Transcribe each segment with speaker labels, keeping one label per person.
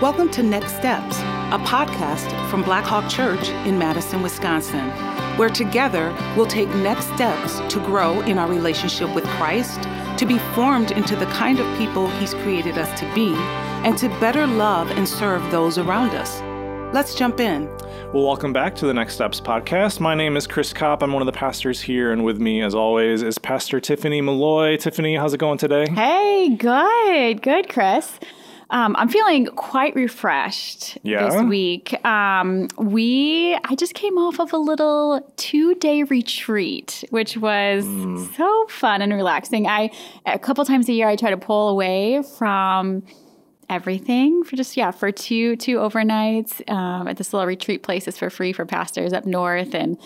Speaker 1: Welcome to Next Steps, a podcast from Blackhawk Church in Madison, Wisconsin, where together we'll take next steps to grow in our relationship with Christ, to be formed into the kind of people He's created us to be, and to better love and serve those around us. Let's jump in.
Speaker 2: Well, welcome back to the Next Steps podcast. My name is Chris Kopp. I'm one of the pastors here, and with me, as always, is Pastor Tiffany Malloy. Tiffany, how's it going today?
Speaker 3: Hey, good, good, Chris. Um, I'm feeling quite refreshed
Speaker 2: Yeah?
Speaker 3: this week. Um, we, I just came off of a little two day retreat, which was
Speaker 2: Mm.
Speaker 3: so fun and relaxing. I, a couple times a year, I try to pull away from everything for just yeah for two two overnights um, at this little retreat place. It's for free for pastors up north, and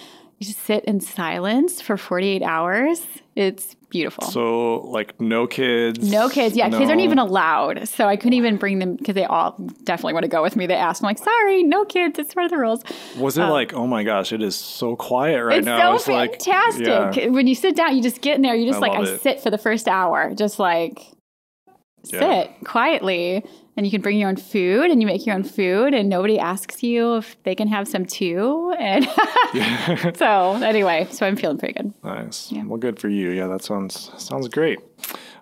Speaker 3: you just sit in silence for 48 hours. It's beautiful.
Speaker 2: So, like, no kids.
Speaker 3: No kids. Yeah, kids aren't even allowed. So I couldn't even bring them because they all definitely want to go with me. They asked, I'm like, sorry, no kids. It's part of the rules.
Speaker 2: Was it uh, like, oh my gosh, it is so quiet right now?
Speaker 3: it's
Speaker 2: now?
Speaker 3: so
Speaker 2: like-
Speaker 3: fantastic.
Speaker 2: yeah.
Speaker 3: When you sit down, you just get in there. You just
Speaker 2: I
Speaker 3: like, I
Speaker 2: it.
Speaker 3: sit for the first hour, just like sit
Speaker 2: Yeah.
Speaker 3: quietly. And you can bring your own food and you make your own food, and nobody asks you if they can have some too. And so, anyway, so I'm feeling pretty good.
Speaker 2: Nice. Well, good for you. Yeah, that sounds sounds great.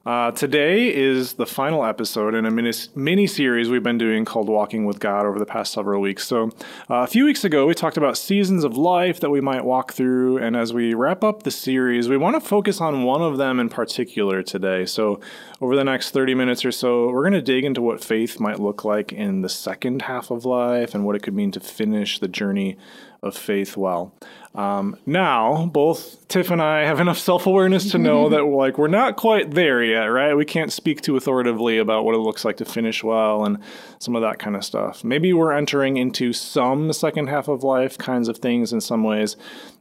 Speaker 2: Uh, today is the final episode in a mini, series we've been doing called Walking with God over the past several weeks. So, uh, a few weeks ago, we talked about seasons of life that we might walk through. And as we wrap up the series, we want to focus on one of them in particular today. So, over the next 30 minutes or so, we're going to dig into what faith might look like in the second half of life and what it could mean to finish the journey of faith well. Um, now, both Tiff and I have enough self awareness to know that like we're not quite there yet, right? We can't speak too authoritatively about what it looks like to finish well and some of that kind of stuff. Maybe we're entering into some second half of life kinds of things in some ways,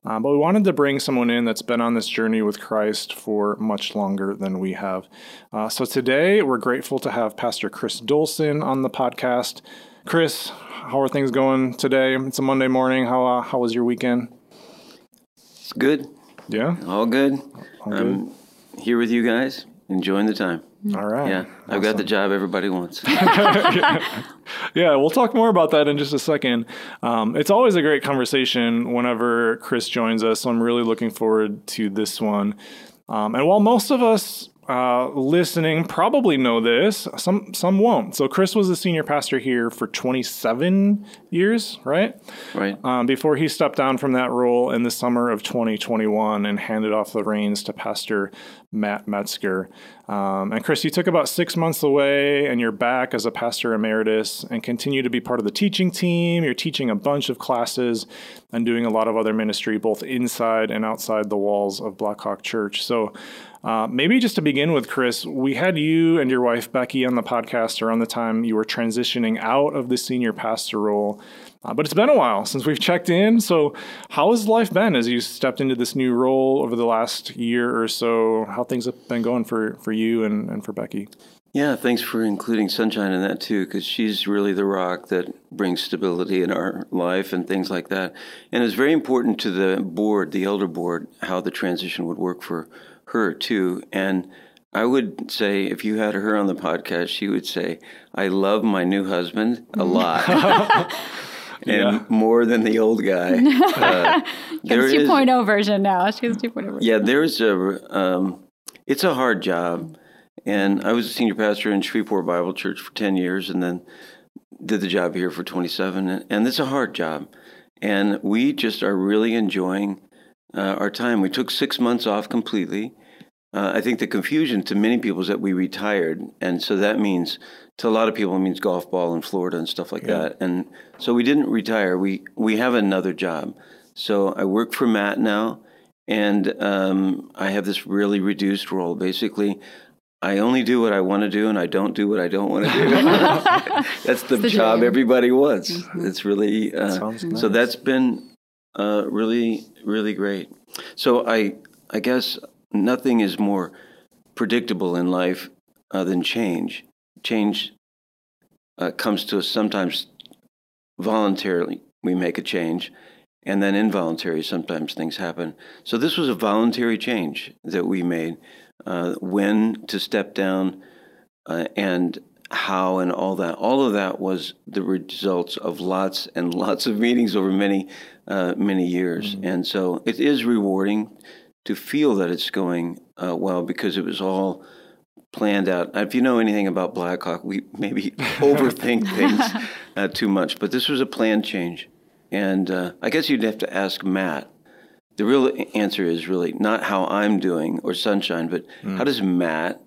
Speaker 2: uh, but we wanted to bring someone in that's been on this journey with Christ for much longer than we have. Uh, so today, we're grateful to have Pastor Chris Dolson on the podcast. Chris, how are things going today? It's a Monday morning. How uh, how was your weekend?
Speaker 4: It's good.
Speaker 2: Yeah.
Speaker 4: All good.
Speaker 2: All good.
Speaker 4: I'm here with you guys, enjoying the time.
Speaker 2: All right.
Speaker 4: Yeah, I've got the job everybody wants.
Speaker 2: Yeah, we'll talk more about that in just a second. Um, it's always a great conversation whenever Chris joins us, so I'm really looking forward to this one. Um, and while most of us uh, listening probably know this, some some won't. So Chris was a senior pastor here for 27 years, right?
Speaker 4: right?
Speaker 2: um, before he stepped down from that role in the summer of 2021 and handed off the reins to Pastor Matt Metzger. Um, and Chris, you took about six months away and you're back as a pastor emeritus and continue to be part of the teaching team. You're teaching a bunch of classes and doing a lot of other ministry, both inside and outside the walls of Blackhawk Church. So, uh, maybe just to begin with, Chris, we had you and your wife Becky on the podcast around the time you were transitioning out of the senior pastor role. Uh, but it's been a while since we've checked in. So, how has life been as you stepped into this new role over the last year or so? How things have been going for, for you and, and for Becky?
Speaker 4: Yeah, thanks for including Sunshine in that too, because she's really the rock that brings stability in our life and things like that. And it's very important to the board, the elder board, how the transition would work for her too. And I would say if you had her on the podcast, she would say, I love my new husband a lot. and
Speaker 2: Yeah.
Speaker 4: more than the old guy. Uh, there is-
Speaker 3: 2.0 version now. She has 2.0 version.
Speaker 4: yeah, there's a. Um, it's a hard job, and I was a senior pastor in Shreveport Bible Church for ten years, and then did the job here for 27. And, and it's a hard job, and we just are really enjoying uh, our time. We took six months off completely. Uh, I think the confusion to many people is that we retired, and so that means to a lot of people it means golf ball in Florida and stuff like that. And so we didn't retire. We we have another job. So I work for Matt now, and um, I have this really reduced role. Basically, I only do what I want to do, and I don't do what I don't want to do. that's the,
Speaker 3: the
Speaker 4: job
Speaker 3: dream.
Speaker 4: everybody wants. It's really uh,
Speaker 2: Sounds nice.
Speaker 4: so. That's been uh, really really great. So I I guess nothing is more predictable in life uh, than change. Change uh, comes to us sometimes voluntarily. We make a change, and then involuntary. Sometimes things happen. So this was a voluntary change that we made. Uh, when to step down, uh, and how and all that. All of that was the results of lots and lots of meetings over many, uh, many years. Mm-hmm. And so it is rewarding to feel that it's going uh, well because it was all planned out. If you know anything about Blackhawk, we maybe overthink things uh, too much, but this was a planned change. And uh, I guess you'd have to ask Matt. The real answer is really not how I'm doing or Sunshine, but mm. how does Matt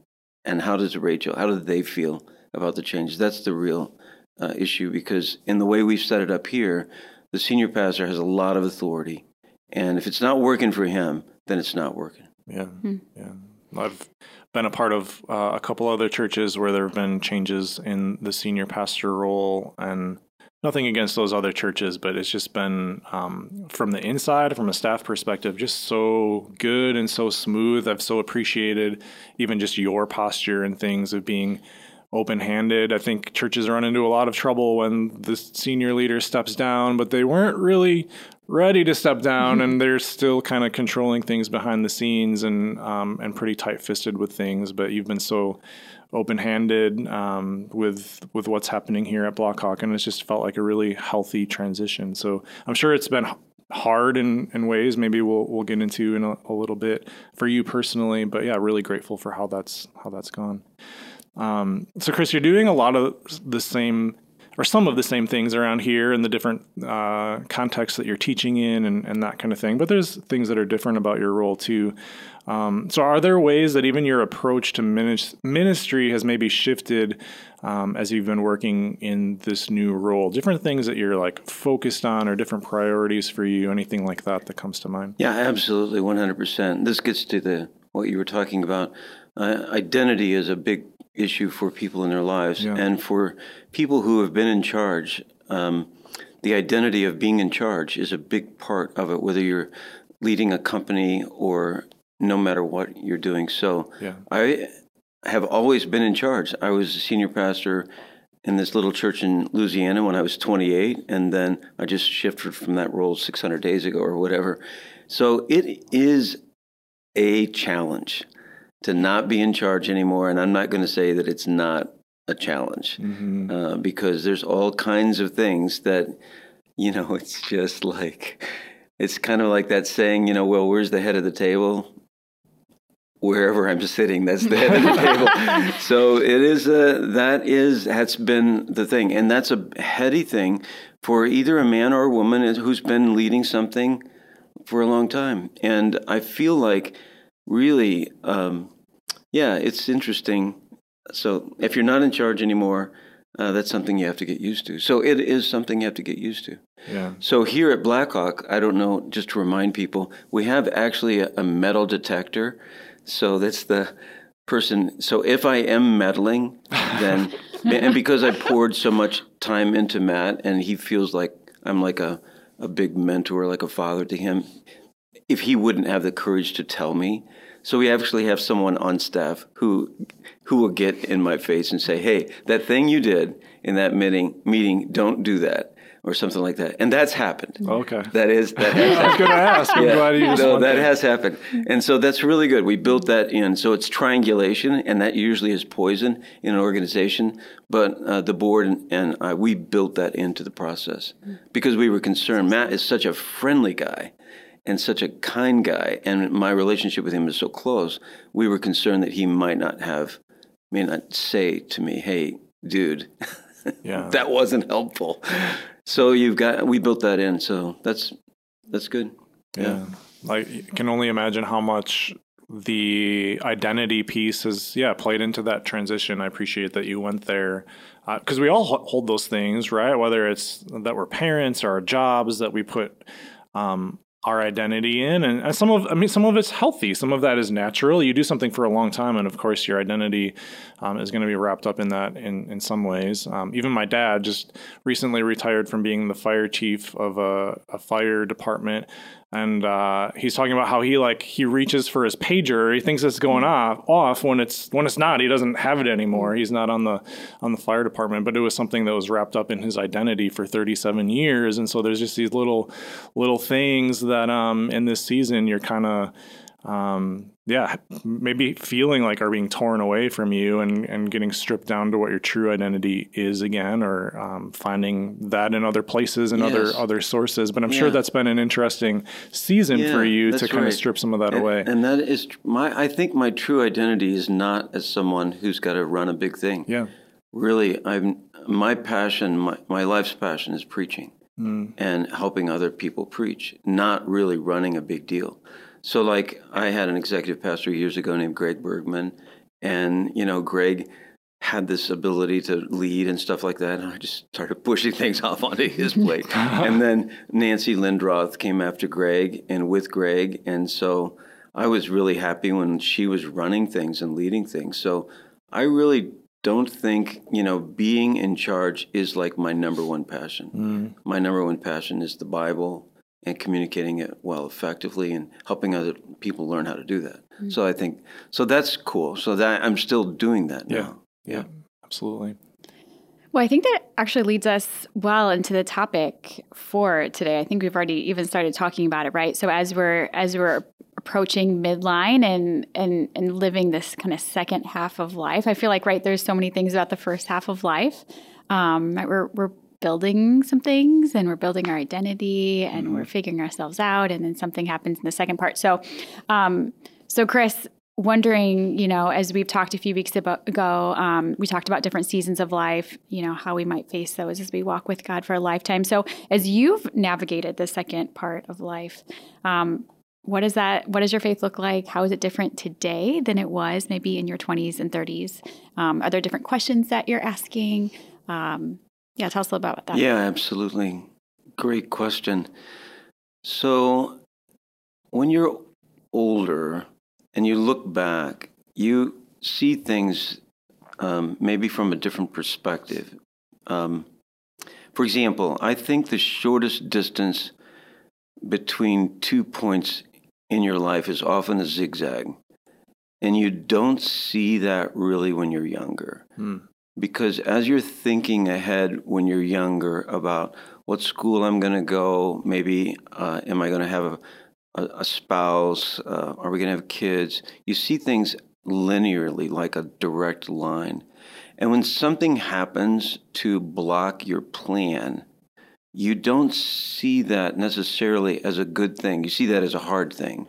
Speaker 4: and how does Rachel, how do they feel about the changes? That's the real uh, issue because in the way we've set it up here, the senior pastor has a lot of authority. And if it's not working for him, then it's not working.
Speaker 2: Yeah. Hmm. Yeah. I've been a part of uh, a couple other churches where there have been changes in the senior pastor role and nothing against those other churches, but it's just been um, from the inside, from a staff perspective, just so good and so smooth. I've so appreciated even just your posture and things of being open handed. I think churches run into a lot of trouble when the senior leader steps down, but they weren't really ready to step down and they're still kind of controlling things behind the scenes and um, and pretty tight fisted with things. But you've been so open handed um, with with what's happening here at Blackhawk, and it's just felt like a really healthy transition. So I'm sure it's been hard in, in ways maybe we'll we'll get into in a, a little bit for you personally. But yeah, really grateful for how that's how that's gone. Um, so, Chris, you're doing a lot of the same or some of the same things around here in the different uh, contexts that you're teaching in and, and, that kind of thing. But there's things that are different about your role too. Um, so, are there ways that even your approach to ministry has maybe shifted um, as you've been working in this new role? Different things that you're like focused on, or different priorities for you? Anything like that that comes to mind?
Speaker 4: Yeah, absolutely, 100%. This gets to the what you were talking about. Uh, identity is a big issue for people in their lives. Yeah. And for people who have been in charge, um, the identity of being in charge is a big part of it, whether you're leading a company or no matter what you're doing. So yeah. I have always been in charge. I was a senior pastor in this little church in Louisiana when I was 28, and then I just shifted from that role 600 days ago or whatever. So it is a challenge to not be in charge anymore. And I'm not going to say that it's not a challenge mm-hmm. uh, because there's all kinds of things that, you know, it's just like, it's kind of like that saying, you know, well, where's the head of the table? Wherever I'm sitting, that's the head of the table. So it is a, that is, that's been the thing. And that's a heady thing for either a man or a woman who's been leading something for a long time. And I feel like really, um, yeah, it's interesting. So if you're not in charge anymore, uh, that's something you have to get used to. So it is something you have to get used to.
Speaker 2: Yeah.
Speaker 4: So here at Blackhawk, I don't know, just to remind people, we have actually a, a metal detector. So that's the person. So if I am meddling, then and because I poured so much time into Matt, and he feels like I'm like a a big mentor, like a father to him. If he wouldn't have the courage to tell me, so we actually have someone on staff who who will get in my face and say, "Hey, that thing you did in that meeting, meeting, don't do that." Or something like that, and that's happened.
Speaker 2: Okay,
Speaker 4: that is that. Has
Speaker 2: I was going to ask. I'm yeah. glad you
Speaker 4: so that has happened, and so that's really good. We built that in, so it's triangulation, and that usually is poison in an organization. But uh, the board and, and I, we built that into the process because we were concerned. Matt is such a friendly guy, and such a kind guy, and my relationship with him is so close, we were concerned that he might not have, may not say to me, "Hey, dude, yeah, that wasn't helpful." So you've got we built that in, so that's that's good.
Speaker 2: Yeah, yeah. I can only imagine how much the identity piece has yeah played into that transition. I appreciate that you went there because uh, we all hold those things, right? Whether it's that we're parents or our jobs that we put um, our identity in and some of i mean some of it's healthy. Some of that is natural. You do something for a long time and of course your identity um, is going to be wrapped up in that in, in some ways um, even my dad just recently retired from being the fire chief of a, a fire department and uh, he's talking about how he like he reaches for his pager. He thinks it's going off off when it's when it's not. He doesn't have it anymore. He's not on the on the fire department, but it was something that was wrapped up in his identity for 37 years. And so there's just these little little things that um, in this season you're kind of um, yeah, maybe feeling like are being torn away from you and, and getting stripped down to what your true identity is again, or um, finding that in other places and
Speaker 4: Yes.
Speaker 2: other other sources. But I'm sure that's been an interesting season
Speaker 4: Yeah,
Speaker 2: for you to kind
Speaker 4: right.
Speaker 2: of strip some of that
Speaker 4: And-
Speaker 2: away.
Speaker 4: And that is my. I think my true identity is not as someone who's got to run a big thing.
Speaker 2: yeah.
Speaker 4: Really, I'm my passion. My my life's passion is preaching and helping other people preach, not really running a big deal. So, like, I had an executive pastor years ago named Greg Bergman, and you know, Greg had this ability to lead and stuff like that, and I just started pushing things off onto his plate. and then Nancy Lindroth came after Greg and with Greg, and so I was really happy when she was running things and leading things. So I really don't think you know being in charge is like my number one passion. Mm. My number one passion is the Bible and communicating it well effectively and helping other people learn how to do that. So I think so that's cool. So that I'm still doing that now.
Speaker 2: Yeah. Absolutely.
Speaker 3: Well, I think that actually leads us well into the topic for today. I think we've already even started talking about it, right? So as we're as we're approaching midline and and and living this kind of second half of life, I feel like right there's so many things about the first half of life. Um, we're we're building some things and we're building our identity and we're figuring ourselves out, and then something happens in the second part. So, um, so Chris, wondering, you know, as we've talked a few weeks ago, um, we talked about different seasons of life, you know, how we might face those as we walk with God for a lifetime. So, as you've navigated the second part of life, um, what is that? What does your faith look like? How is it different today than it was maybe in your 20s and 30s? Um, are there different questions that you're asking? Um, yeah, tell us a little bit about that.
Speaker 4: Yeah, absolutely. Great question. So, when you're older and you look back, you see things um, maybe from a different perspective. Um, for example, I think the shortest distance between two points in your life is often a zigzag. And you don't see that really when you're younger because as you're thinking ahead when you're younger about what school I'm going to go, maybe uh, am I going to have a, a, a spouse, uh, are we going to have kids? You see things linearly, like a direct line. And when something happens to block your plan, you don't see that necessarily as a good thing. You see that as a hard thing.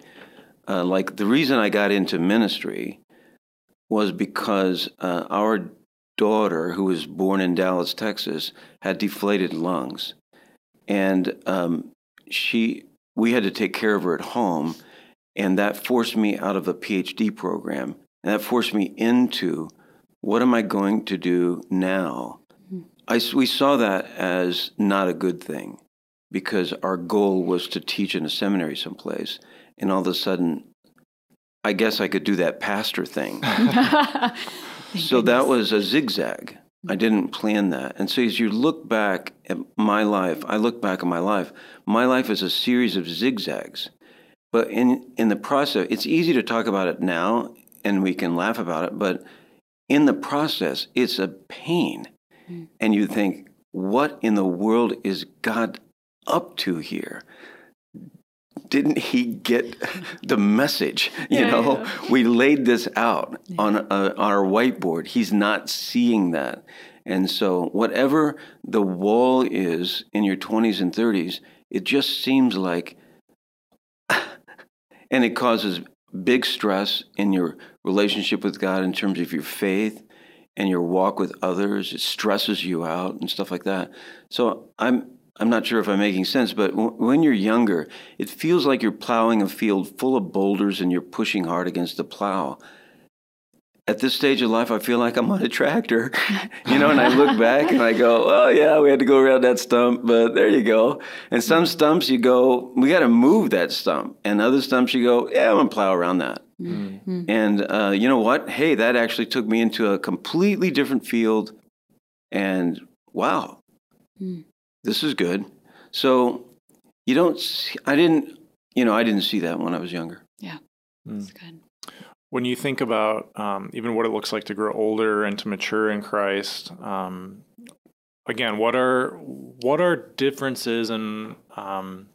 Speaker 4: Uh, like the reason I got into ministry was because uh, our daughter, who was born in Dallas, Texas, had deflated lungs, and um, she we had to take care of her at home, and that forced me out of a PhD program, and that forced me into what am I going to do now? I s we saw that as not a good thing because our goal was to teach in a seminary someplace, and all of a sudden, I guess I could do that pastor thing. So that was a zigzag. I didn't plan that. And so as you look back at my life, I look back at my life, my life is a series of zigzags. But in, in the process, it's easy to talk about it now and we can laugh about it, but in the process, it's a pain. Hmm. And you think, what in the world is God up to here? Didn't he get the message? You
Speaker 3: Yeah,
Speaker 4: know,
Speaker 3: yeah.
Speaker 4: we laid this out on, uh, on our whiteboard. He's not seeing that. And so, whatever the wall is in your 20s and 30s, it just seems like, and it causes big stress in your relationship with God in terms of your faith and your walk with others. It stresses you out and stuff like that. So, I'm I'm not sure if I'm making sense, but w- when you're younger, it feels like you're plowing a field full of boulders and you're pushing hard against the plow. At this stage of life, I feel like I'm on a tractor, you know, and I look back and I go, oh, yeah, we had to go around that stump, but there you go. And some mm-hmm. stumps you go, we got to move that stump. And other stumps you go, yeah, I'm going to plow around that. Mm-hmm. Mm-hmm. And uh, you know what? Hey, that actually took me into a completely different field. And wow, mm. This is good. So you don't, see, I didn't, you know, I didn't see that when I was younger.
Speaker 3: Yeah, that's good.
Speaker 2: When you think about um, even what it looks like to grow older and to mature in Christ, um, again, what are what are differences and um,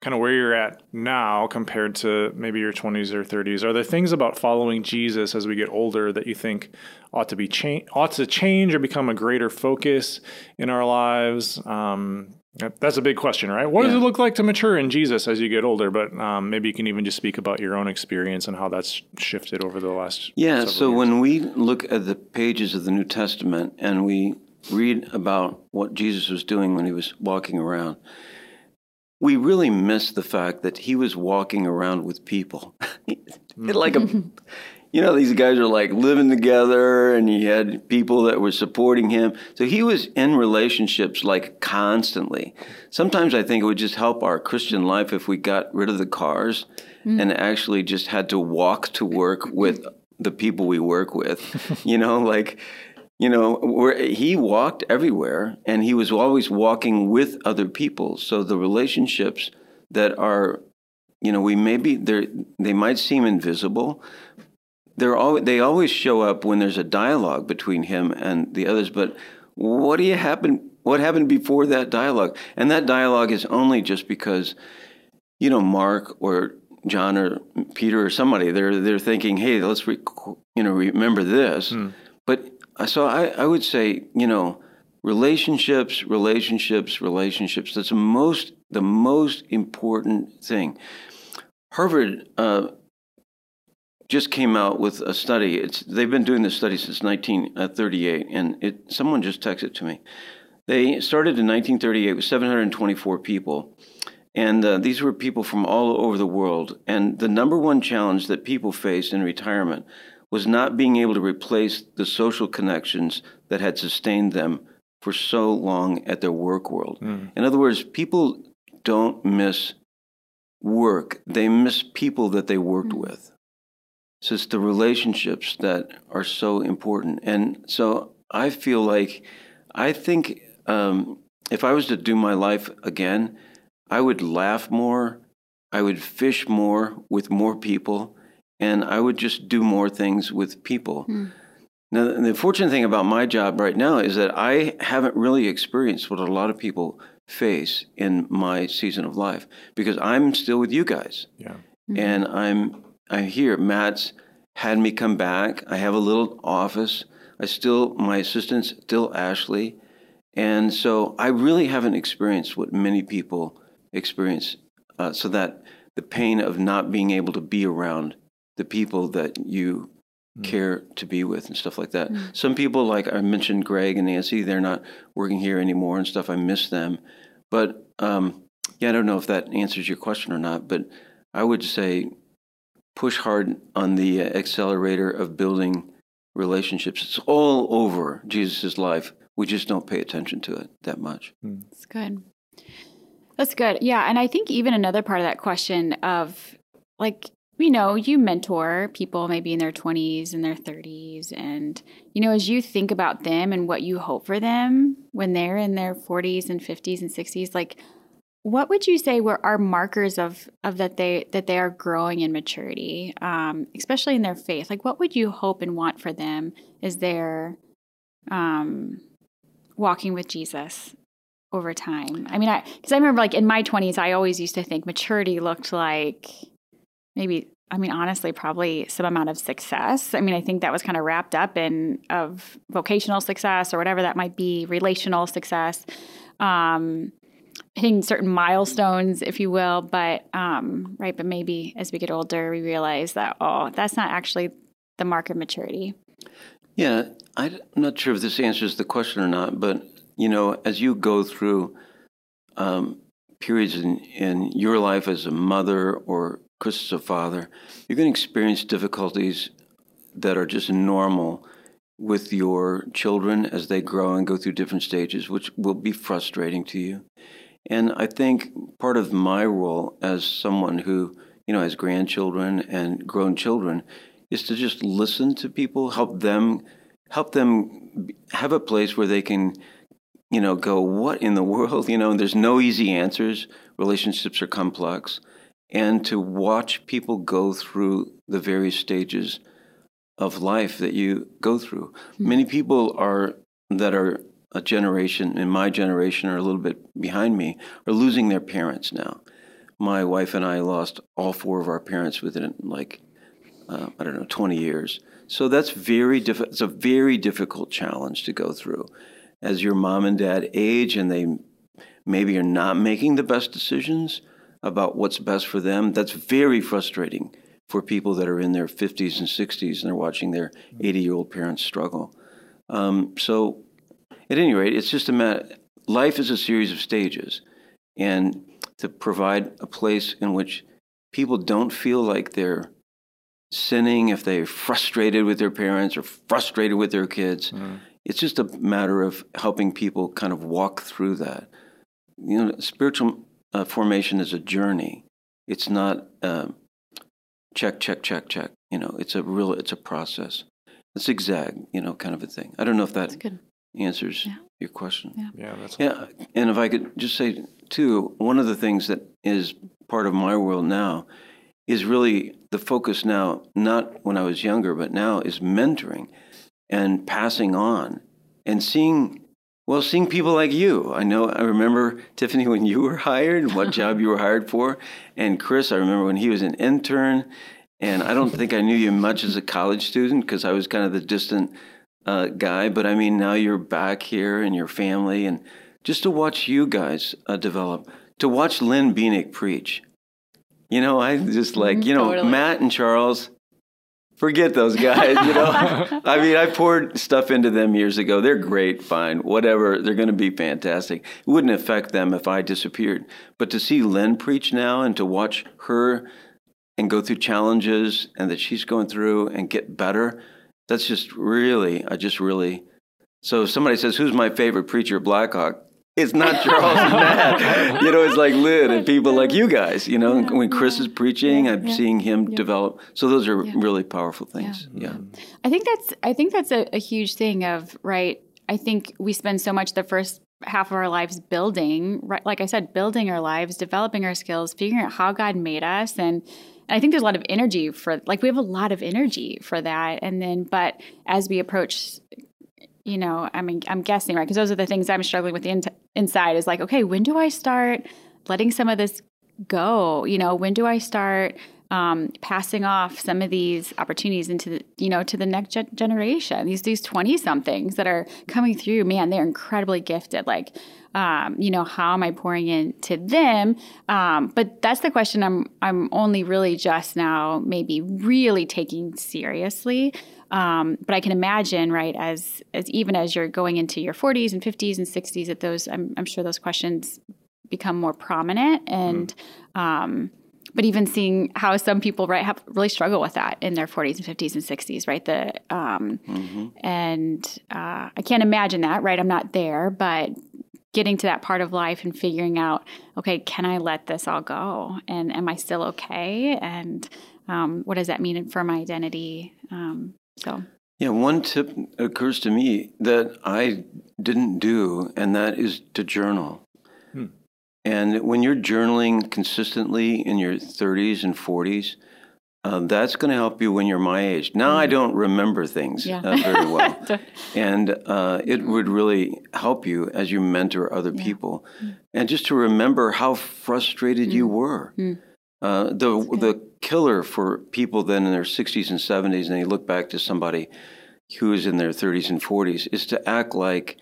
Speaker 2: kind of where you're at now compared to maybe your 20s or 30s? Are there things about following Jesus as we get older that you think ought to be cha- ought to change or become a greater focus in our lives? Um, that's a big question, right? What yeah. does it look like to mature in Jesus as you get older? But um, maybe you can even just speak about your own experience and how that's shifted over the last.
Speaker 4: Yeah. So
Speaker 2: years.
Speaker 4: when we look at the pages of the New Testament and we read about what Jesus was doing when he was walking around, we really miss the fact that he was walking around with people. like a you know, these guys are like living together and he had people that were supporting him. So he was in relationships like constantly. Sometimes I think it would just help our Christian life if we got rid of the cars mm. and actually just had to walk to work with the people we work with. you know, like, you know, where he walked everywhere and he was always walking with other people. So the relationships that are, you know, we maybe they they might seem invisible, they're always, they always show up when there's a dialogue between him and the others. But what do you happen? What happened before that dialogue? And that dialogue is only just because, you know, Mark or John or Peter or somebody they're they're thinking, hey, let's re, you know remember this. Hmm. But so I, I would say, you know, relationships, relationships, relationships. That's the most the most important thing. Harvard uh, just came out with a study. It's they've been doing this study since 1938, and it someone just texted to me. They started in 1938 with 724 people, and uh, these were people from all over the world. And the number one challenge that people faced in retirement was not being able to replace the social connections that had sustained them for so long at their work world. Mm. In other words, people don't miss work; they miss people that they worked mm. with. So it's the relationships that are so important. And so I feel like, I think um, if I was to do my life again, I would laugh more, I would fish more with more people, and I would just do more things with people. Mm. Now, the fortunate thing about my job right now is that I haven't really experienced what a lot of people face in my season of life because I'm still with you guys.
Speaker 2: Yeah.
Speaker 4: Mm-hmm. And I'm I hear Matt's had me come back. I have a little office. I still, my assistant's still Ashley. And so I really haven't experienced what many people experience. Uh, so that the pain of not being able to be around the people that you mm. care to be with and stuff like that. Mm. Some people, like I mentioned, Greg and Nancy, they're not working here anymore and stuff. I miss them. But um, yeah, I don't know if that answers your question or not. But I would say push hard on the accelerator of building relationships. It's all over Jesus' life. We just don't pay attention to it that much.
Speaker 3: That's good. That's good. Yeah. And I think even another part of that question of like, you know, you mentor people maybe in their 20s and their 30s. And, you know, as you think about them and what you hope for them when they're in their 40s and 50s and 60s, like, what would you say were are markers of of that they that they are growing in maturity, um, especially in their faith? Like, what would you hope and want for them as they're um, walking with Jesus over time? I mean, I because I remember like in my twenties, I always used to think maturity looked like maybe. I mean, honestly, probably some amount of success. I mean, I think that was kind of wrapped up in of vocational success or whatever that might be, relational success. Um, hitting certain milestones, if you will. But um, right, but maybe as we get older, we realize that oh, that's not actually the mark of maturity.
Speaker 4: Yeah, I'm not sure if this answers the question or not, but you know, as you go through um, periods in, in your life as a mother or Chris as a father, you're going to experience difficulties that are just normal with your children as they grow and go through different stages, which will be frustrating to you. And I think part of my role as someone who, you know, has grandchildren and grown children is to just listen to people, help them help them have a place where they can you know go what in the world, you know, there's no easy answers. Relationships are complex and to watch people go through the various stages of life that you go through. Mm-hmm. Many people are that are a generation in my generation or a little bit behind me are losing their parents now my wife and I lost all four of our parents within like uh, I don't know twenty years. So that's very diff- It's a very difficult challenge to go through as your mom and dad age and they maybe are not making the best decisions about what's best for them. That's very frustrating for people that are in their 50s and 60s and they're watching their 80 year old parents struggle. Um, so, at any rate, it's just a matter. Life is a series of stages, and to provide a place in which people don't feel like they're sinning if they're frustrated with their parents or frustrated with their kids. Mm. It's just a matter of helping people kind of walk through that. You know, spiritual uh, formation is a journey. It's not uh, check, check, check, check. You know, it's a real, it's a process. A zigzag, you know, kind of a thing. I don't know if that answers yeah. your question.
Speaker 3: Yeah,
Speaker 2: yeah, that's
Speaker 4: yeah. And if I could just say too, one of the things that is part of my world now is really the focus now, not when I was younger, but now is mentoring and passing on and seeing well, seeing people like you. I know, I remember, Tiffany, when you were hired, what job you were hired for. And Chris, I remember when he was an intern. And I don't think I knew you much as a college student because I was kind of the distant uh, guy. But I mean, now you're back here and your family. And just to watch you guys uh, develop, to watch Lynn Beanick preach. You know, I just like, you know, totally. Matt and Charles, forget those guys, you know. I mean, I poured stuff into them years ago. They're great, fine, whatever. They're going to be fantastic. It wouldn't affect them if I disappeared. But to see Lynn preach now and to watch her and go through challenges and that she's going through and get better, that's just really, I just really. So if somebody says, "Who's my favorite preacher?" Blackhawk. It's not Charles and Matt. You know, it's like Lynn and people like you guys. You know, yeah, when Chris yeah, is preaching, yeah, I'm seeing him develop. So those are really powerful things. Mm-hmm. Yeah.
Speaker 3: I think that's I think that's a, a huge thing of right. I think we spend so much the first half of our lives building, right? Like I said, building our lives, developing our skills, figuring out how God made us, and and I think there's a lot of energy for like we have a lot of energy for that. And then, but as we approach you know, I mean, I'm guessing, right? Because those are the things I'm struggling with in- inside is like, okay, when do I start letting some of this go? You know, when do I start um, passing off some of these opportunities into the, you know to the next ge- generation? These these twenty somethings that are coming through, man, they're incredibly gifted. Like, um, you know, how am I pouring into them? Um, but that's the question I'm I'm only really just now maybe really taking seriously. Um, but I can imagine, right, as as even as you're going into your 40s and 50s and 60s, that those I'm, I'm sure those questions become more prominent and. Mm. Um, but even seeing how some people right have really struggle with that in their 40s and 50s and 60s right the um, mm-hmm. and uh, i can't imagine that right i'm not there but getting to that part of life and figuring out okay can i let this all go and am i still okay and um, what does that mean for my identity um, so,
Speaker 4: yeah, one tip occurs to me that I didn't do, and that is to journal. Hmm. And when you're journaling consistently in your 30s and 40s, uh, that's going to help you when you're my age. Now I hmm. don't remember things yeah. uh, very well, and uh, it would really help you as you mentor other yeah. people, mm. and just to remember how frustrated mm. you hmm. were. Mm. Uh, the the killer for people then in their 60s and 70s, and they look back to somebody who is in their 30s and 40s, is to act like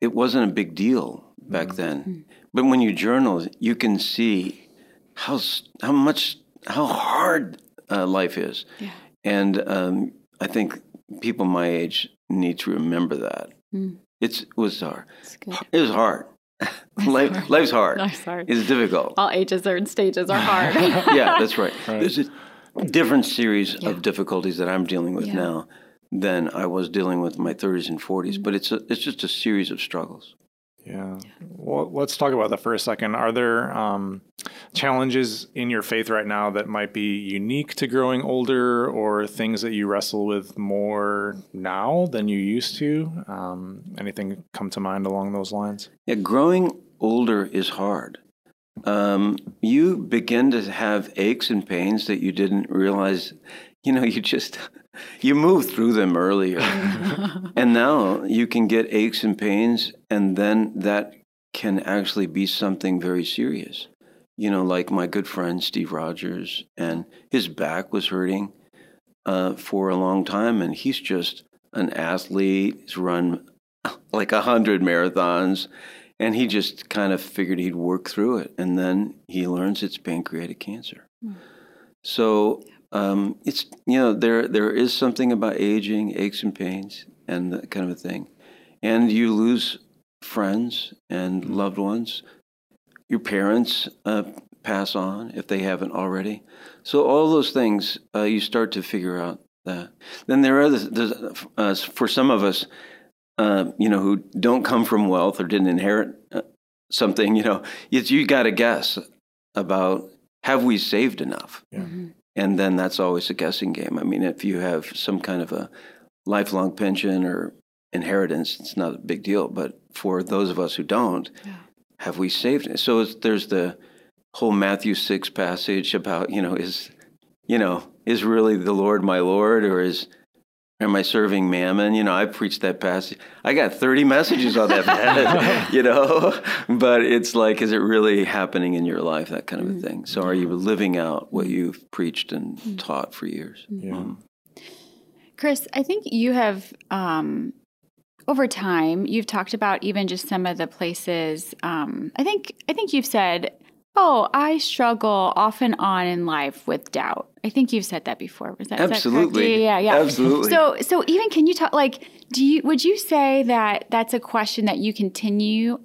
Speaker 4: it wasn't a big deal back mm-hmm. then. Mm-hmm. But when you journal, you can see how how much how hard uh, life is, yeah. and um, I think people my age need to remember that. Mm. It's, it was hard. It was hard. Life. Life's hard. Life's hard. It's difficult.
Speaker 3: All ages and stages are hard.
Speaker 4: yeah, that's right. right. There's a different series yeah. of difficulties that I'm dealing with yeah. now than I was dealing with in my 30s and 40s. Mm-hmm. But it's a, it's just a series of struggles.
Speaker 2: Yeah. Well, let's talk about that for a second. Are there um, challenges in your faith right now that might be unique to growing older or things that you wrestle with more now than you used to? Um, anything come to mind along those lines?
Speaker 4: Yeah, growing older is hard. Um, you begin to have aches and pains that you didn't realize, you know, you just you move through them earlier. and now you can get aches and pains, and then that can actually be something very serious. you know, like my good friend Steve Rogers, and his back was hurting uh, for a long time, and he's just an athlete. He's run like a hundred marathons, and he just kind of figured he'd work through it, and then he learns it's pancreatic cancer. Mm. So um, it's you know there there is something about aging, aches and pains, and that kind of a thing, and you lose friends and mm. loved ones. Your parents uh, pass on if they haven't already. So all those things uh, you start to figure out that. Then there are the, uh, for some of us, uh, you know, who don't come from wealth or didn't inherit uh, something. You know, you got to guess about have we saved enough. Yeah. Mm-hmm. And then that's always a guessing game. I mean, if you have some kind of a lifelong pension or inheritance, it's not a big deal. But for those of us who don't, yeah. have we saved it? So there's the whole Matthew 6 passage about, you know, is, you know, is really the Lord my Lord or is, am I serving mammon? You know, I preached that passage. I got 30 messages on that, you know, but it's like, is it really happening in your life? That kind of a mm. thing. So are you living out what you've preached and mm. taught for years?
Speaker 3: Yeah. Um, Chris, I think you have um, over time you've talked about even just some of the places um, i think i think you've said oh i struggle off and on in life with doubt. I think you've said that before. Was that
Speaker 4: absolutely
Speaker 3: that yeah, yeah
Speaker 4: yeah. Absolutely.
Speaker 3: So so even can you talk like do you would you say that that's a question that you continue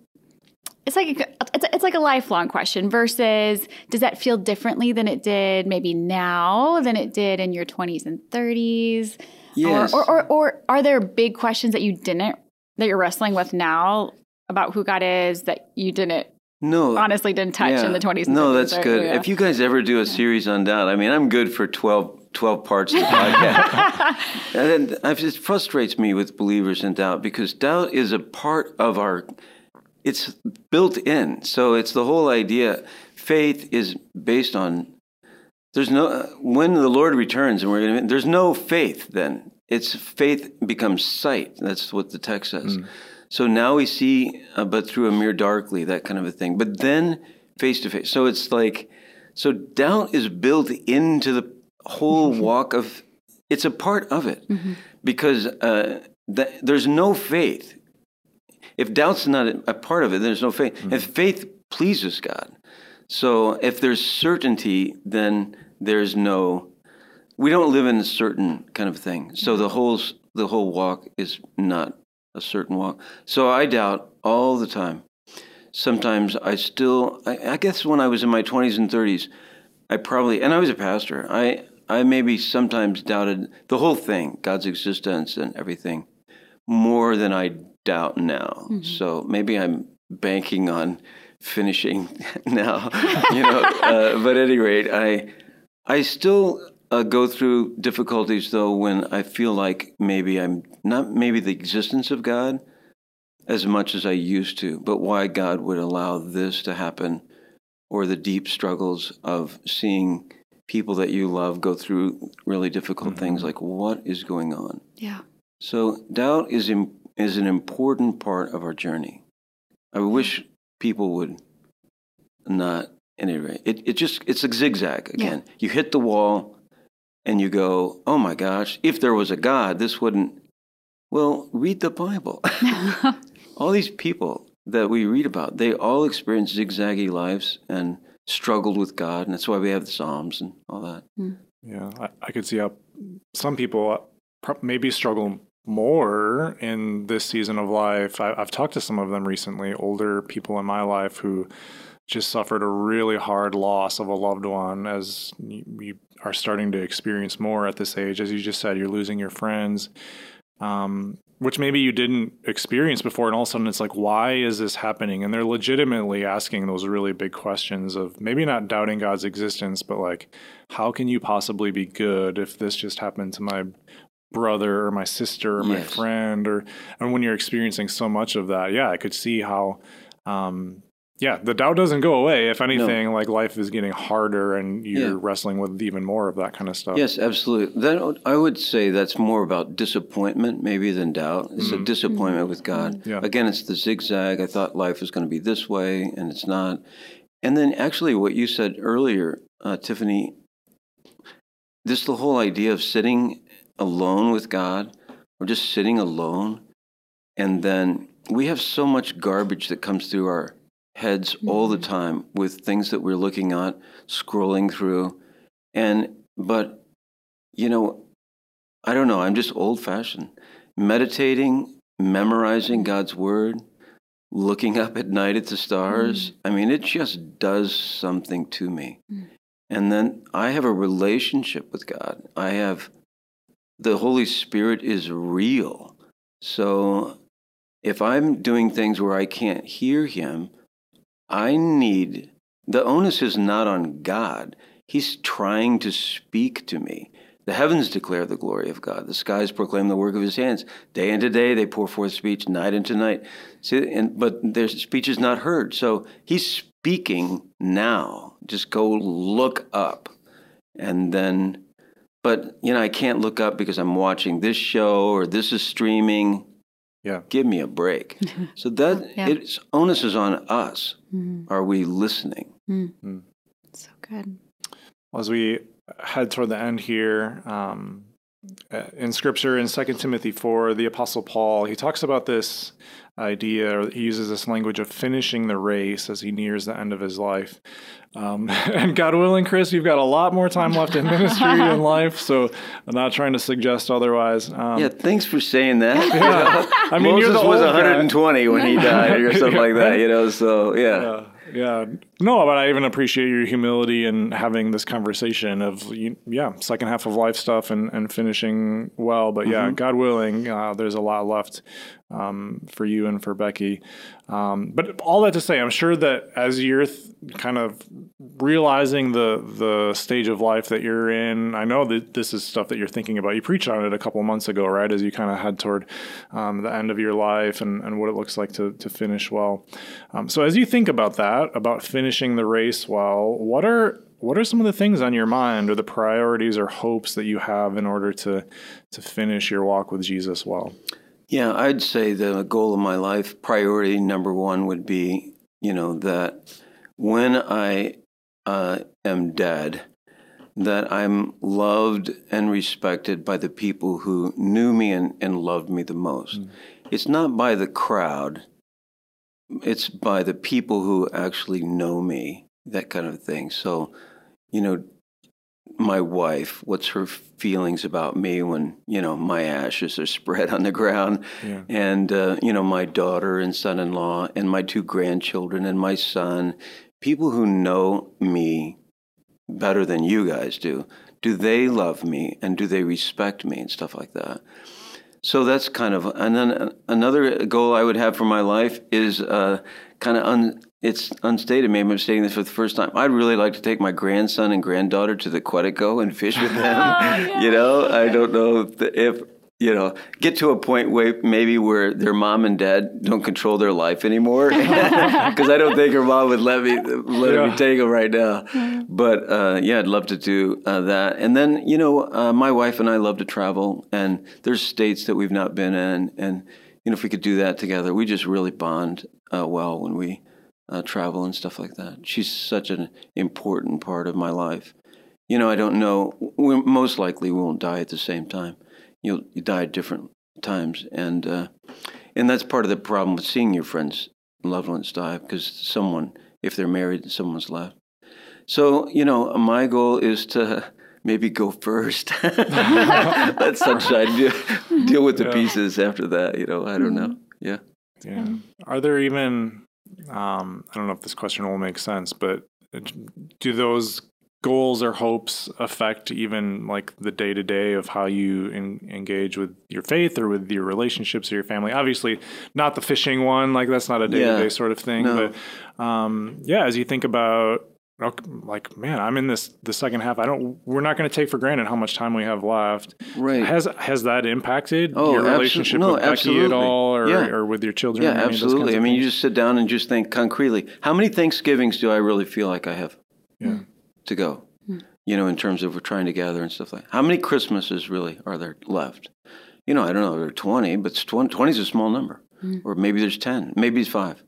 Speaker 3: it's like a, it's, it's like a lifelong question versus does that feel differently than it did maybe now than it did in your 20s and 30s
Speaker 4: Yes.
Speaker 3: Or, or, or, or are there big questions that you didn't, that you're wrestling with now about who God is that you didn't
Speaker 4: no,
Speaker 3: honestly didn't touch
Speaker 4: yeah.
Speaker 3: in the 20s.
Speaker 4: no, that's good. Yeah. If you guys ever do a series on doubt, I mean, I'm good for 12, 12 parts of the podcast. and it frustrates me with believers in doubt because doubt is a part of our, it's built in. So it's the whole idea. Faith is based on there's no when the Lord returns and we're going to. There's no faith then. It's faith becomes sight. That's what the text says. Mm. So now we see, uh, but through a mirror darkly, that kind of a thing. But then face to face. So it's like, so doubt is built into the whole walk of. It's a part of it mm-hmm. because uh, th- there's no faith. If doubt's not a part of it, there's no faith. Mm-hmm. If faith pleases God, so if there's certainty, then there's no. We don't live in a certain kind of thing. So the whole the whole walk is not a certain walk. So I doubt all the time. Sometimes I still. I, I guess when I was in my 20s and 30s, I probably and I was a pastor. I I maybe sometimes doubted the whole thing, God's existence and everything, more than I doubt now. Mm-hmm. So maybe I'm banking on finishing now, you know. uh, but at any rate, I I still uh, go through difficulties though when I feel like maybe I'm not maybe the existence of God as much as I used to, but why God would allow this to happen, or the deep struggles of seeing people that you love go through really difficult mm-hmm. things. Like what is going on?
Speaker 3: Yeah.
Speaker 4: So doubt is Im- is an important part of our journey. I wish people would not anyway. It it just it's a zigzag again. Yeah. You hit the wall and you go, "Oh my gosh, if there was a God, this wouldn't." Well, read the Bible. all these people that we read about, they all experienced zigzaggy lives and struggled with God, and that's why we have the Psalms and all that.
Speaker 2: Mm. Yeah, I, I, could see how some people maybe struggle more in this season of life. I, have talked to some of them recently, older people in my life who just suffered a really hard loss of a loved one as you, you are starting to experience more at this age. As you just said, you're losing your friends, um, which maybe you didn't experience before. And all of a sudden it's like, why is this happening? And they're legitimately asking those really big questions of maybe not doubting God's existence, but like, how can you possibly be good if this just happened to my brother or my sister or yes. my friend or and when you're experiencing so much of that yeah i could see how um yeah the doubt doesn't go away if anything no. like life is getting harder and you're yeah. wrestling with even more of that kind of stuff
Speaker 4: yes absolutely then i would say that's more about disappointment maybe than doubt it's mm-hmm. a disappointment mm-hmm. with god
Speaker 2: yeah.
Speaker 4: again it's the zigzag i thought life was going to be this way and it's not and then actually what you said earlier, uh, Tiffany, this the whole idea of sitting alone with God or just sitting alone. And then we have so much garbage that comes through our heads mm-hmm. all the mm-hmm. time with things that we're looking at, scrolling through. And, but, you know, I don't know, I'm just old fashioned. Meditating, memorizing God's word, looking up at night at the stars. Mm. I mean, it just does something to me. Mm. And then I have a relationship with God. I have the Holy Spirit is real. So if I'm doing things where I can't hear Him, I need the onus is not on God. He's trying to speak to me. The heavens declare the glory of God. The skies proclaim the work of his hands. Day into day they pour forth speech, night into night. See, and, but their speech is not heard. So he's speaking now. Just go look up. And then, but, you know, I can't look up because I'm watching this show or this is streaming.
Speaker 2: Yeah.
Speaker 4: Give me a break. so that yeah. it's onus is on us. Mm-hmm. Are we listening?
Speaker 3: Mm-hmm. So good.
Speaker 2: As we head toward the end here, um, uh, in Scripture in Second Timothy four, the Apostle Paul he talks about this idea, he uses this language of finishing the race as he nears the end of his life. Um, and God willing, Chris, you've got a lot more time left in ministry and life, so I'm not trying to suggest otherwise.
Speaker 4: Um, yeah, thanks for saying that. Yeah, I mean, Moses was 120 guy. when he died, or something like that, you know. So yeah.
Speaker 2: yeah. Yeah. No, but I even appreciate your humility and having this conversation of, yeah, second half of life stuff and, and finishing well. But yeah, mm-hmm. God willing, uh, there's a lot left um, for you and for Becky. Um, but all that to say, I'm sure that as you're th- kind of realizing the the stage of life that you're in, I know that this is stuff that you're thinking about. You preached on it a couple months ago, right? As you kind of head toward um, the end of your life and, and what it looks like to, to finish well. Um, so as you think about that, about finishing the race well, what are what are some of the things on your mind or the priorities or hopes that you have in order to to finish your walk with Jesus well?
Speaker 4: Yeah, I'd say the goal of my life, priority number one would be, you know, that when I uh, am dead, that I'm loved and respected by the people who knew me and, and loved me the most. Mm. It's not by the crowd, it's by the people who actually know me, that kind of thing. So, you know, my wife what's her feelings about me when you know my ashes are spread on the ground yeah. and uh, you know my daughter and son-in-law and my two grandchildren and my son people who know me better than you guys do do they love me and do they respect me and stuff like that so that's kind of and then another goal i would have for my life is uh, kind of un, it's unstated. Maybe I'm stating this for the first time. I'd really like to take my grandson and granddaughter to the Quetico and fish with them. oh, yeah. You know, I don't know if you know get to a point where maybe where their mom and dad don't control their life anymore because I don't think her mom would let me let yeah. me take them right now. But uh, yeah, I'd love to do uh, that. And then you know, uh, my wife and I love to travel, and there's states that we've not been in, and you know, if we could do that together, we just really bond uh, well when we uh, travel and stuff like that. She's such an important part of my life. You know, I don't know. we most likely we won't die at the same time. You'll you die at different times, and uh, and that's part of the problem with seeing your friends, loved ones die because someone, if they're married, someone's left. So you know, my goal is to maybe go first. Let sunshine deal, deal with the yeah. pieces after that. You know, I don't know. Mm-hmm. Yeah.
Speaker 2: Yeah. Are there even um, I don't know if this question will make sense, but do those goals or hopes affect even like the day to day of how you in, engage with your faith or with your relationships or your family? Obviously, not the fishing one, like that's not a day to day sort of thing. No. But um, yeah, as you think about like man i'm in this the second half i don't we're not going to take for granted how much time we have left
Speaker 4: right
Speaker 2: has has that impacted oh, your relationship no, with becky at all or, yeah. or with your children
Speaker 4: yeah absolutely i mean you just sit down and just think concretely how many thanksgivings do i really feel like i have
Speaker 2: yeah.
Speaker 4: To go you know in terms of we're trying to gather and stuff like how many christmases really are there left you know i don't know there are 20 but 20 is a small number mm. or maybe there's 10 maybe it's 5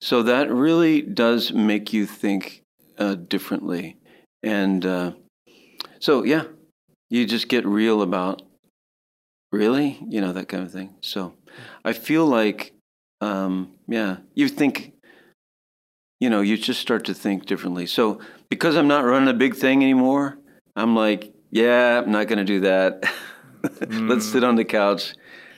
Speaker 4: So that really does make you think uh, differently. And uh, so, yeah, you just get real about really, you know, that kind of thing. So I feel like, um, yeah, you think, you know, you just start to think differently. So because I'm not running a big thing anymore, I'm like, yeah, I'm not going to do that. Let's sit on the couch,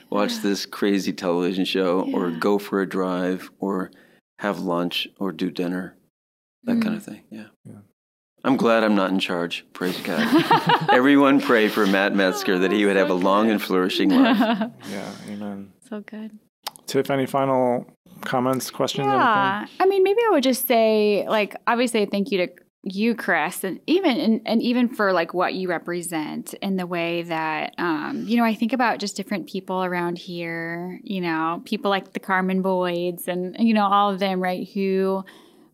Speaker 4: watch this crazy television show, or go for a drive, or have lunch, or do dinner, that mm. kind of thing. Yeah. I'm glad I'm not in charge. Praise God. Everyone pray for Matt Metzger that he oh, would have a long and flourishing life.
Speaker 2: Yeah, amen.
Speaker 3: So good.
Speaker 2: Tiff, any final comments, questions,
Speaker 3: Yeah. I mean, maybe I would just say, like, obviously, thank you to you, Chris, and even and, and even for like what you represent in the way that um, you know, I think about just different people around here, you know, people like the Carmen Boyds and you know, all of them, right, who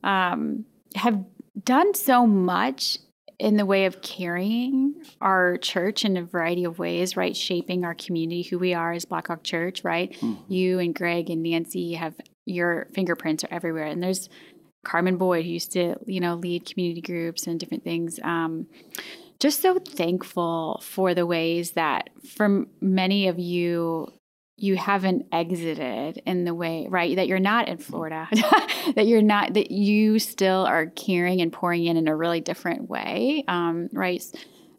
Speaker 3: um have done so much in the way of carrying our church in a variety of ways, right? Shaping our community, who we are as Blackhawk Church, right? You and Greg and Nancy have your fingerprints are everywhere. And there's Carmen Boyd, who used to, you know, lead community groups and different things. Um, just so thankful for the ways that for many of you you haven't exited in the way right that you're not in Florida that you're not that you still are caring and pouring in in a really different way um, right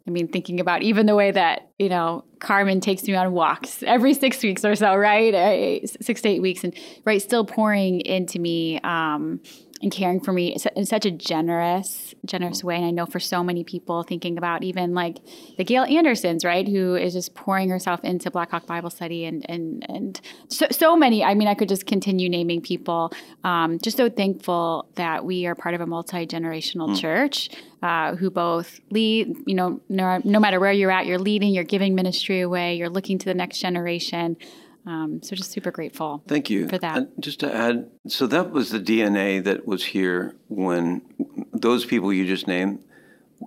Speaker 3: I mean thinking about even the way that you know Carmen takes me on walks every six weeks or so right six to eight weeks and right still pouring into me um, and caring for me in such a generous, generous way. And I know for so many people thinking about even like the Gail Andersons, right, who is just pouring herself into Blackhawk Bible Study and and and so, so many. I mean, I could just continue naming people. Um, just so thankful that we are part of a multi generational church. Uh, who both lead, you know, no, no matter where you're at, you're leading, you're giving ministry away, you're looking to the next generation. Um, so just super grateful.
Speaker 4: Thank you
Speaker 3: for that.
Speaker 4: And just to add, so that was the DNA that was here when those people you just named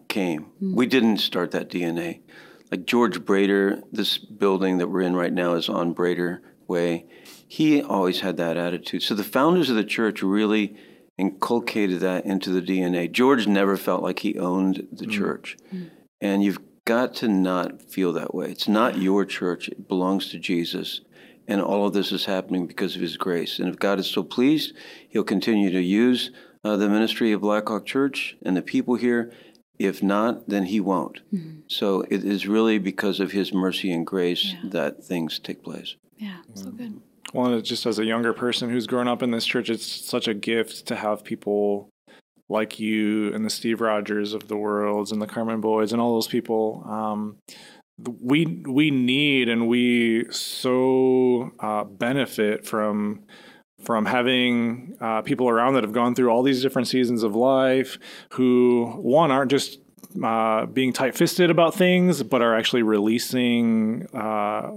Speaker 4: came.
Speaker 3: Mm-hmm.
Speaker 4: We didn't start that DNA. Like George Brader, this building that we're in right now is on Brader Way. He always had that attitude. So the founders of the church really inculcated that into the DNA. George never felt like he owned the church. And you've got to not feel that way. It's not your church, it belongs to Jesus. And all of this is happening because of his grace. And if God is so pleased, he'll continue to use uh, the ministry of Blackhawk Church and the people here. If not, then he won't. So it is really because of his mercy and grace that things take place.
Speaker 3: Yeah, so good.
Speaker 2: Well, just as a younger person who's grown up in this church, it's such a gift to have people like you and the Steve Rogers of the worlds and the Carmen Boyds and all those people. Um, we we need and we so uh, benefit from from having uh, people around that have gone through all these different seasons of life who one aren't just uh, being tight-fisted about things but are actually releasing uh,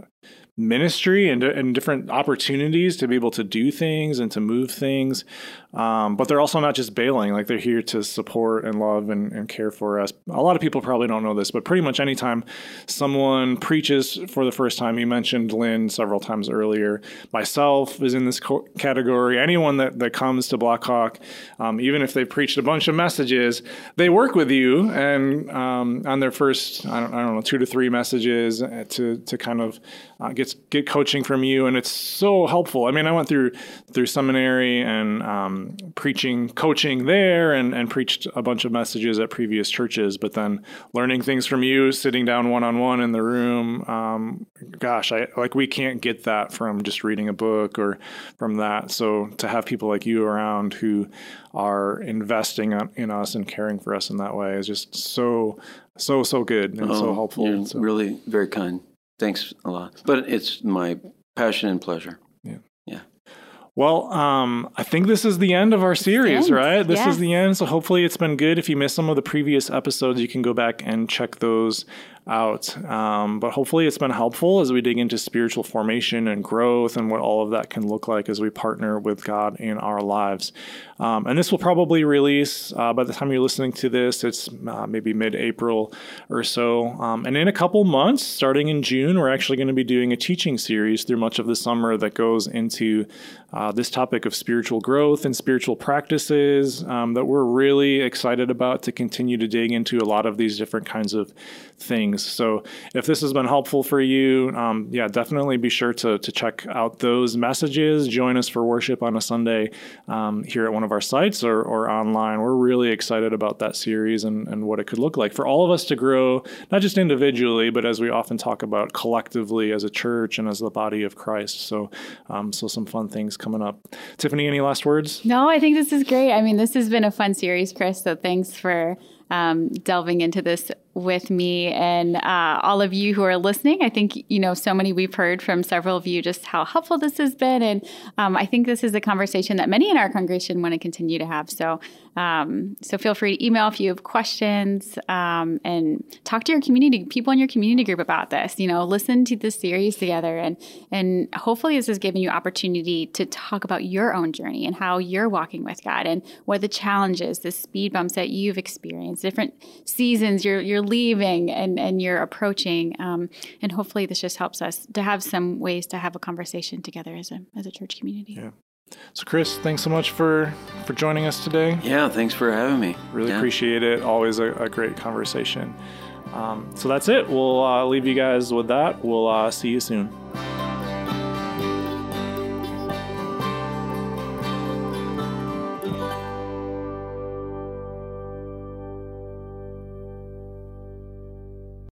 Speaker 2: ministry and, and different opportunities to be able to do things and to move things. Um, but they're also not just bailing, like they're here to support and love and, and care for us. A lot of people probably don't know this, but pretty much anytime someone preaches for the first time, you mentioned Lynn several times earlier, myself is in this co- category. Anyone that, that comes to Blackhawk, um, even if they've preached a bunch of messages, they work with you and um, on their first, I don't, I don't know, two to three messages to, to kind of uh, get, get coaching from you. And it's so helpful. I mean, I went through, through seminary and um, preaching, coaching there and, and preached a bunch of messages at previous churches, but then learning things from you, sitting down one-on-one in the room. Um, gosh, I like, we can't get that from just reading a book or from that. So to have people like you around who are investing in us and caring for us in that way is just so, so, so good and so
Speaker 4: Oh,
Speaker 2: helpful. So-
Speaker 4: really very kind. Thanks a lot. But it's my passion and pleasure.
Speaker 2: Well, um, I think this is the end of our series, right? This
Speaker 3: Yes.
Speaker 2: is the end. So hopefully it's been good. If you missed some of the previous episodes, you can go back and check those out. Um, but hopefully it's been helpful as we dig into spiritual formation and growth and what all of that can look like as we partner with God in our lives. Um, and this will probably release uh, by the time you're listening to this, it's uh, maybe mid April or so. Um, and in a couple months, starting in June, we're actually going to be doing a teaching series through much of the summer that goes into uh, this topic of spiritual growth and spiritual practices um, that we're really excited about to continue to dig into a lot of these different kinds of things. So if this has been helpful for you, um, yeah, definitely be sure to, to check out those messages. Join us for worship on a Sunday um, here at one of our sites or, or online. We're really excited about that series and, and what it could look like for all of us to grow, not just individually, but as we often talk about collectively as a church and as the body of Christ. So, um, so some fun things coming up. Tiffany, any last words?
Speaker 3: No, I think this is great. I mean, this has been a fun series, Chris. So thanks for um, delving into this with me and uh, all of you who are listening. I think, you know, so many we've heard from several of you just how helpful this has been. And um, I think this is a conversation that many in our congregation want to continue to have. So, um, so feel free to email if you have questions um, and talk to your community, people in your community group about this. You know, listen to this series together, and and hopefully this has given you opportunity to talk about your own journey and how you're walking with God and what the challenges, the speed bumps that you've experienced, different seasons you're you're leaving and and you're approaching, um, and hopefully this just helps us to have some ways to have a conversation together as a as a church community.
Speaker 2: Yeah. So, Chris, thanks so much for for joining us today.
Speaker 4: Yeah, thanks for having me.
Speaker 2: Really
Speaker 4: yeah.
Speaker 2: appreciate it. Always a, a great conversation. Um, so that's it. We'll uh, leave you guys with that. We'll uh, see you soon.